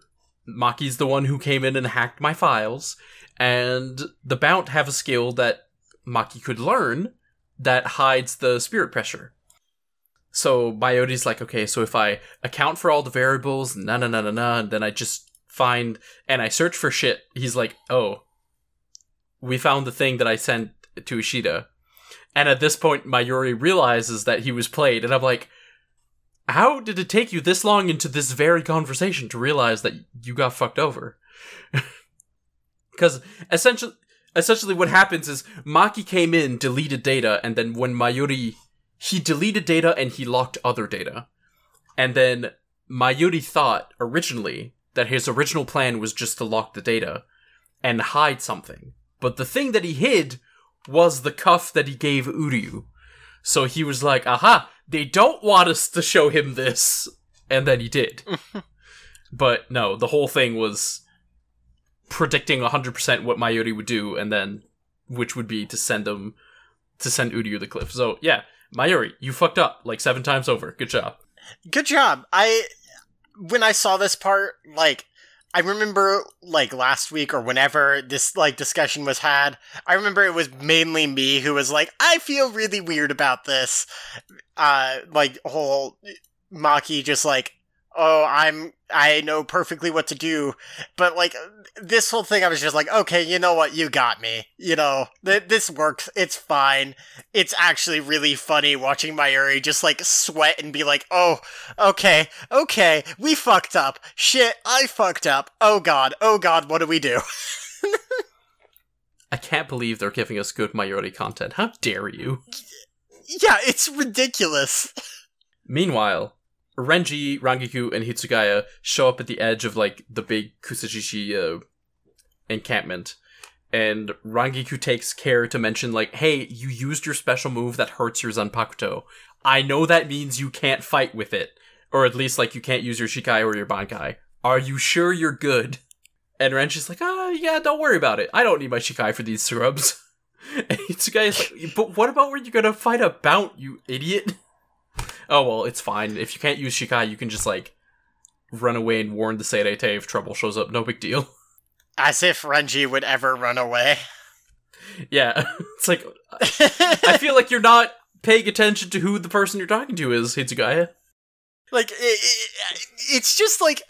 Maki's the one who came in and hacked my files, and the Bount have a skill that Maki could learn that hides the spirit pressure. So Mayuri's like, okay, so if I account for all the variables, na na na na na, and then I just find and I search for shit, he's like, oh, we found the thing that I sent to Ishida. And at this point, Mayuri realizes that he was played, and I'm like, how did it take you this long into this very conversation to realize that you got fucked over? *laughs* Because essentially, essentially what happens is Maki came in, deleted data, and then when Mayuri he deleted data and he locked other data, and then Mayuri thought originally that his original plan was just to lock the data and hide something, but the thing that he hid was the cuff that he gave Uryu. So he was like, "Aha! They don't want us to show him this," and then he did. *laughs* but no, the whole thing was predicting 100% what Mayuri would do, and then which would be to send him to send Uryu the cliff. So yeah, Mayuri, you fucked up like seven times over. Good job. Good job. I when I saw this part, like I remember like last week or whenever this like discussion was had, I remember it was mainly me who was like, I feel really weird about this. Uh like whole Maki just like, oh, I'm I know perfectly what to do. But like this whole thing I was just like, okay, you know what, you got me. You know, th- this works. It's fine. It's actually really funny watching Mayuri just like sweat and be like, oh, okay, okay, we fucked up. Shit, I fucked up. Oh god, oh god, what do we do? *laughs* I can't believe they're giving us good Mayuri content. How dare you? yeah, it's ridiculous. *laughs* Meanwhile, Renji, Rangiku, and Hitsugaya show up at the edge of like the big Kusajishi uh, encampment, and Rangiku takes care to mention like, "Hey, you used your special move that hurts your Zanpakuto. I know that means you can't fight with it, or at least like you can't use your Shikai or your Bankai. Are you sure you're good?" And Renji's like, "Ah, yeah, don't worry about it. I don't need my Shikai for these scrubs." *laughs* And Hitsugaya's like, "But what about when you're gonna fight a Bount, you idiot?" Oh well, it's fine. If you can't use Shikai, you can just like run away and warn the Seireitei if trouble shows up. No big deal. *laughs* As if Renji would ever run away. yeah, *laughs* it's like *laughs* I feel like you're not paying attention to who the person you're talking to is, Hitsugaya. Like, it, it, it's just like.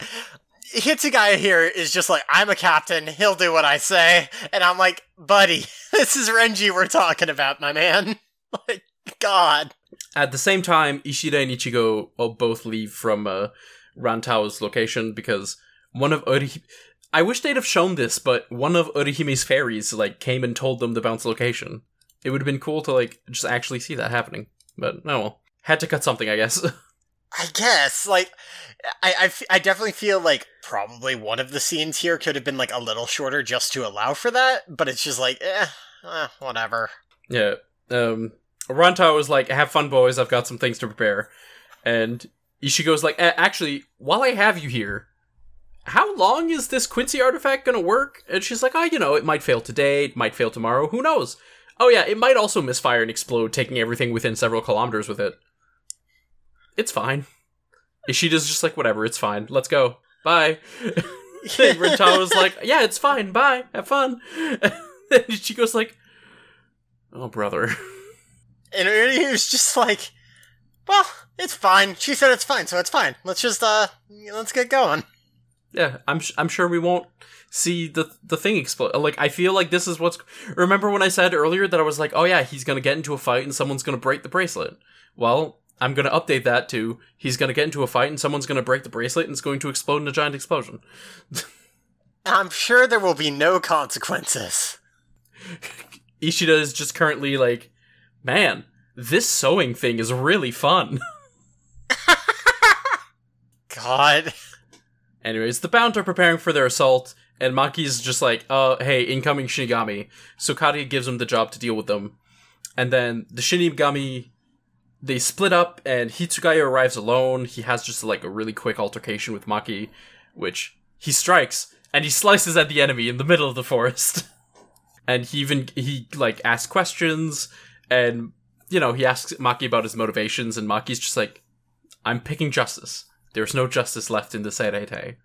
Hitsugaya here is just like, I'm a captain, he'll do what I say. And I'm like, buddy, this is Renji we're talking about, my man. like, God. At the same time, Ishida and Ichigo both leave from uh, Rontao's location because one of Orihime... I wish they'd have shown this, but one of Orihime's fairies like came and told them the Bount's location. It would have been cool to like just actually see that happening. But no, well. Had to cut something, I guess. *laughs* I guess, like, I, I, f- I definitely feel like probably one of the scenes here could have been like a little shorter just to allow for that, but it's just like, eh, eh whatever. yeah. Um, Rontao was like, "Have fun, boys. I've got some things to prepare." And Ichigo's like, "A- "Actually, while I have you here, how long is this Quincy artifact gonna work?" And she's like, "Oh, you know, it might fail today, it might fail tomorrow. Who knows? Oh yeah, it might also misfire and explode, taking everything within several kilometers with it. It's fine." Ishida's just like, "Whatever, it's fine. Let's go. Bye." *laughs* Rontao was like, "Yeah, it's fine. Bye. Have fun." *laughs* and Ichigo's like, "Oh, brother." And he was just like, well, it's fine. She said it's fine, so it's fine. Let's just, uh, let's get going. Yeah, I'm sh- I'm sure we won't see the the thing explode. Like I feel like this is what's. Remember when I said earlier that I was like, oh yeah, he's gonna get into a fight and someone's gonna break the bracelet. Well, I'm gonna update that to he's gonna get into a fight and someone's gonna break the bracelet and it's going to explode in a giant explosion. *laughs* I'm sure there will be no consequences. *laughs* Ishida is just currently like, man, this sewing thing is really fun. *laughs* God. Anyways, the Bount are preparing for their assault, and Maki's just like, uh, hey, incoming Shinigami. So Kariya gives him the job to deal with them. And then the Shinigami, they split up, and Hitsugaya arrives alone. He has just like a really quick altercation with Maki, which he strikes, and he slices at the enemy in the middle of the forest. *laughs* and he even, he like asks questions, and, you know, he asks Maki about his motivations, and Maki's just like, I'm picking justice. There's no justice left in the Seireitei.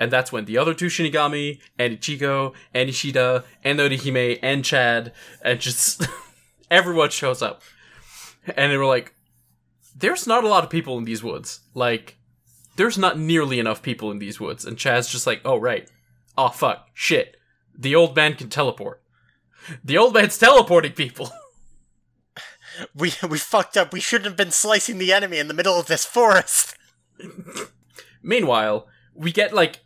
And that's when the other two Shinigami, and Ichigo, and Ishida, and Orihime, and Chad, and just *laughs* everyone shows up. And they were like, there's not a lot of people in these woods. Like, there's not nearly enough people in these woods. And Chad's just like, oh, right. Oh, fuck. Shit. The old man can teleport. The old man's teleporting people. *laughs* We, we fucked up. We shouldn't have been slicing the enemy in the middle of this forest. *laughs* Meanwhile, we get like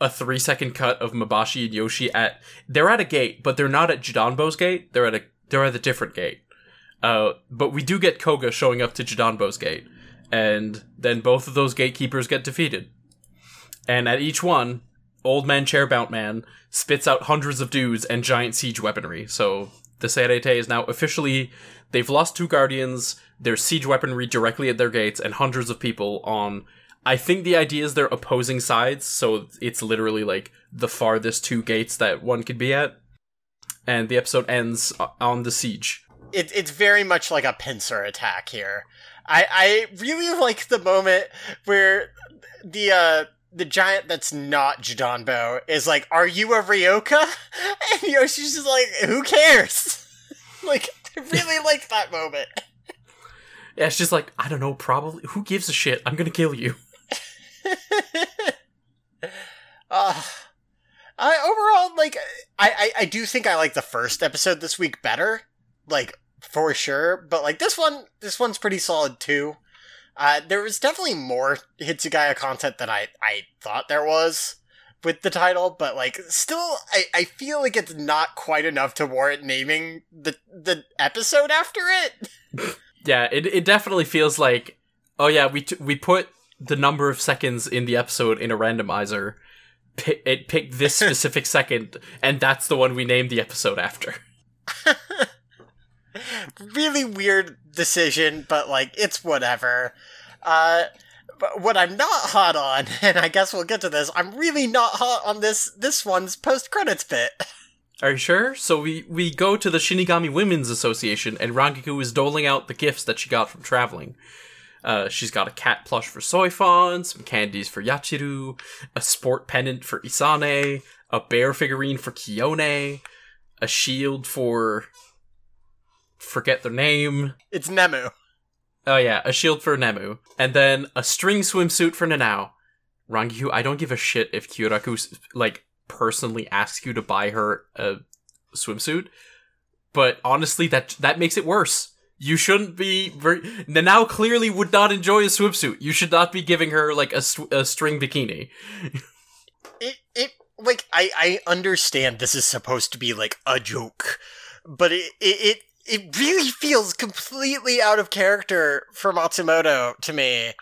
a three second cut of Mabashi and Yoshi at they're at a gate, but they're not at Jidanbo's gate. They're at a they're at a different gate. Uh, but we do get Koga showing up to Jidanbo's gate, and then both of those gatekeepers get defeated. And at each one, Old Man Chairbout Man spits out hundreds of dudes and giant siege weaponry. So the Seireitei is now officially they've lost two guardians. There's siege weaponry directly at their gates and hundreds of people on. I think the idea is they're opposing sides, so it's literally like the farthest two gates that one could be at. And the episode ends on the siege. it, it's very much like a pincer attack here. I, I really like the moment where the uh the giant that's not Jidanbo is like, "Are you a Ryoka?" *laughs* And Yoshi's just like, "Who cares?" *laughs* like, I really *laughs* liked that moment. Yeah, it's just like I don't know. Probably who gives a shit? I'm gonna kill you. uh, I overall like I, I I do think I like the first episode this week better, like for sure. But like this one, this one's pretty solid too. Uh, there was definitely more Hitsugaya content than I I thought there was with the title, but like still, I I feel like it's not quite enough to warrant naming the the episode after it. *laughs* Yeah, it it definitely feels like oh yeah we t- we put the number of seconds in the episode in a randomizer. Pi- it picked this *laughs* specific second, and that's the one we named the episode after. *laughs* really weird decision, but like it's whatever. Uh but what I'm not hot on, *laughs* and I guess we'll get to this, I'm really not hot on this this one's post credits bit. *laughs* Are you sure? So we we go to the Shinigami Women's Association, and Rangiku is doling out the gifts that she got from traveling. Uh, she's got a cat plush for Soifon, some candies for Yachiru, a sport pendant for Isane, a bear figurine for Kiyone, a shield for forget their name. It's Nemu. Oh yeah, a shield for Nemu, and then a string swimsuit for Nanao. Rangiku, I don't give a shit if Kyoraku like personally asks you to buy her a swimsuit, but honestly, that that makes it worse. You shouldn't be. Very, Nanao clearly would not enjoy a swimsuit. You should not be giving her like a, sw- a string bikini. *laughs* It it like I I understand this is supposed to be like a joke, but it it it, it really feels completely out of character for Matsumoto to me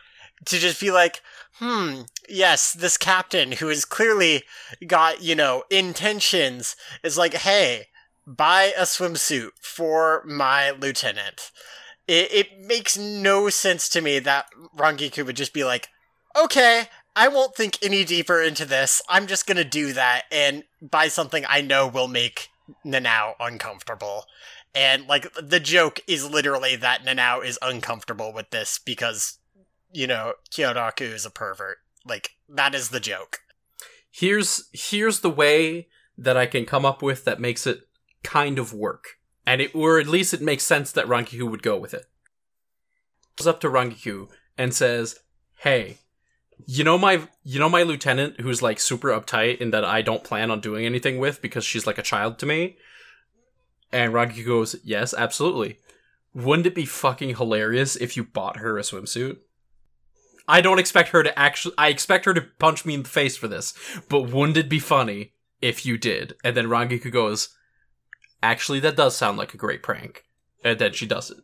to just be like, hmm, yes, this captain who has clearly got, you know, intentions is like, hey, buy a swimsuit for my lieutenant. It, it makes no sense to me that Rangiku would just be like, okay, I won't think any deeper into this. I'm just gonna do that and buy something I know will make Nanao uncomfortable. And like the joke is literally that Nanao is uncomfortable with this because, you know, Kyoraku is a pervert. Like that is the joke. Here's here's the way that I can come up with that makes it kind of work, and it or at least it makes sense that Rangiku would go with it. Goes up to Rangiku and says, "Hey, you know my you know my lieutenant who's like super uptight and that I don't plan on doing anything with because she's like a child to me." And Rangiku goes, "Yes, absolutely. Wouldn't it be fucking hilarious if you bought her a swimsuit?" I don't expect her to actually. I expect her to punch me in the face for this, but wouldn't it be funny if you did? And then Rangiku goes, "Actually, that does sound like a great prank." And then she does it.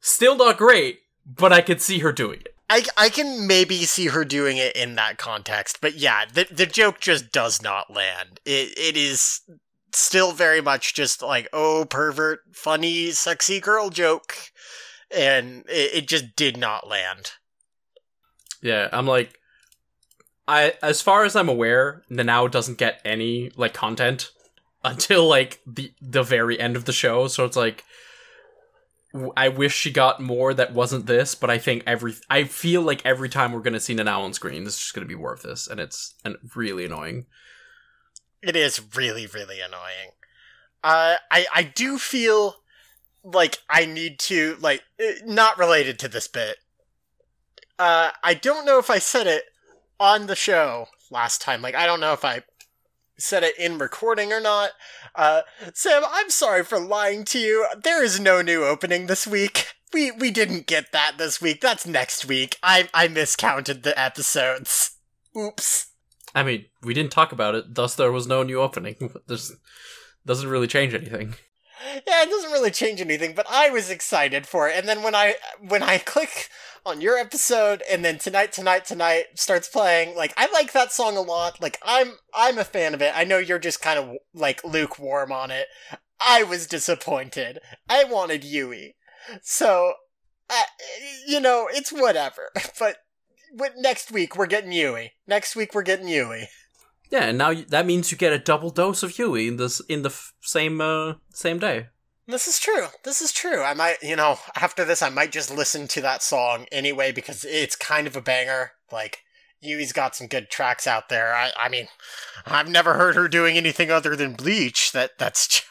Still not great, but I could see her doing it. I, I can maybe see her doing it in that context, but yeah, the the joke just does not land. It it is still very much just like oh pervert, funny, sexy girl joke, and it, it just did not land. Yeah, I'm like, I as far as I'm aware, Nanao doesn't get any like content *laughs* until like the the very end of the show. So it's like, I wish she got more that wasn't this, but I think every I feel like every time we're gonna see Nanao on screen, this is just gonna be of this, and it's and really annoying. It is really really annoying. Uh, I I do feel like I need to like eh, not related to this bit. Uh, I don't know if I said it on the show last time. Like I don't know if I said it in recording or not. Uh, Sam, I'm sorry for lying to you. There is no new opening this week. We we didn't get that this week. That's next week. I I miscounted the episodes. Oops. I mean, we didn't talk about it, thus there was no new opening. *laughs* This doesn't really change anything. Yeah, it doesn't really change anything, but I was excited for it. And then when I when I *laughs* click on your episode and then tonight tonight tonight starts playing, like I like that song a lot. Like I'm I'm a fan of it. I know you're just kind of like lukewarm on it. I was disappointed. I wanted Yui. So uh, you know, it's whatever. *laughs* But next week we're getting Yui. Next week we're getting Yui. Yeah, and now that means you get a double dose of Yui in this in the f- same uh, same day. This is true. This is true. I might, you know, after this, I might just listen to that song anyway because it's kind of a banger. Like, Yui's got some good tracks out there. I, I mean, I've never heard her doing anything other than Bleach. That that's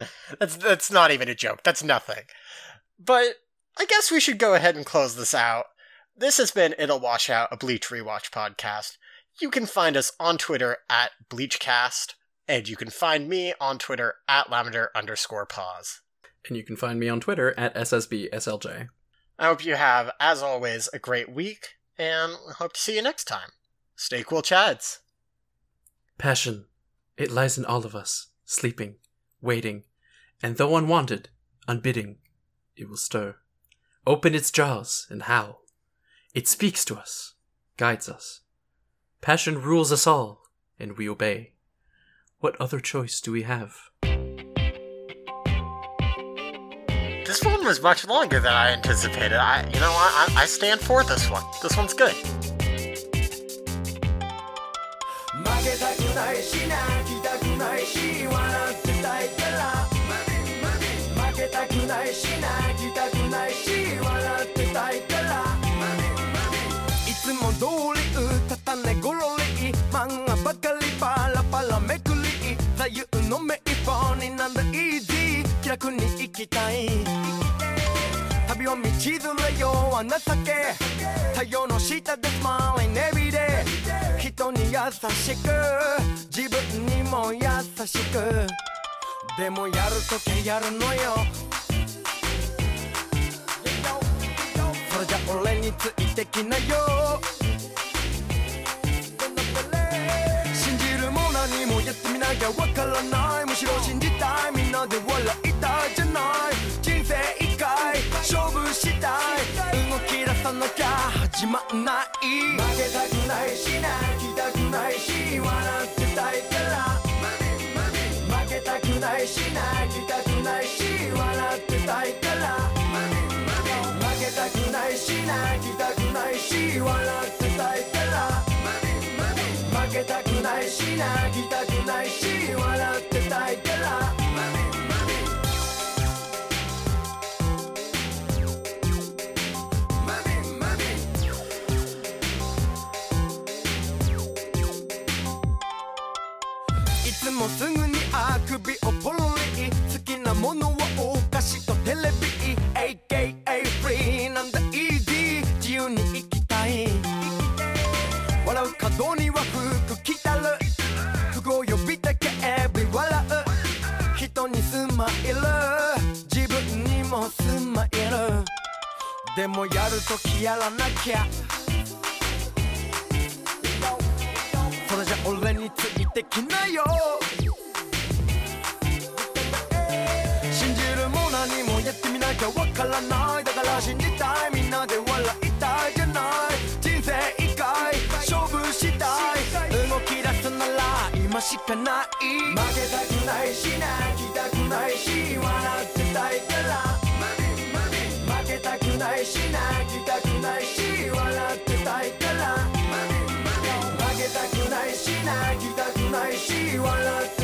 *laughs* that's that's not even a joke. That's nothing. But I guess we should go ahead and close this out. This has been It'll Wash Out, a Bleach Rewatch podcast. You can find us on Twitter at BleachCast, and you can find me on Twitter at Lavender underscore pause. And you can find me on Twitter at SSBSLJ. I hope you have, as always, a great week, and hope to see you next time. Stay cool, Chads. Passion. It lies in all of us, sleeping, waiting, and though unwanted, unbidding, it will stir. Open its jaws and howl. It speaks to us, guides us. Passion rules us all, and we obey. What other choice do we have? This one was much longer than I anticipated. I, you know, I, I I stand for this one. This one's good. 左右のメイポになんだイージー。気楽に生きたい。旅を道連れよは情け。太陽の下でスマイルネビで。人に優しく。自分にも優しく。でもやるときやるのよ。それじゃ俺についてきなよ。やってみなきゃわから。ないむしろ信じたいみんなで笑いたいじゃない人生一回勝負したい動き出さなきゃ始まんない負けたくないし泣きたくないし笑ってたいから負けたくないし泣きたくないし笑ってたいから負けたくないし泣きたくないし笑ってたいから負けたくないし泣きたくないし i nice. でもやるときやらなきゃ。それじゃ俺についてきなよ。信じるも何もやってみなきゃわからない。だから信じたい。みんなで笑いたいじゃない。人生一回勝負したい。動き出すなら今しかない。負けたくないし泣きたくないし笑ってたいから。ないし泣きたくないし笑ってたいから。負けたくないし泣きたくないし笑って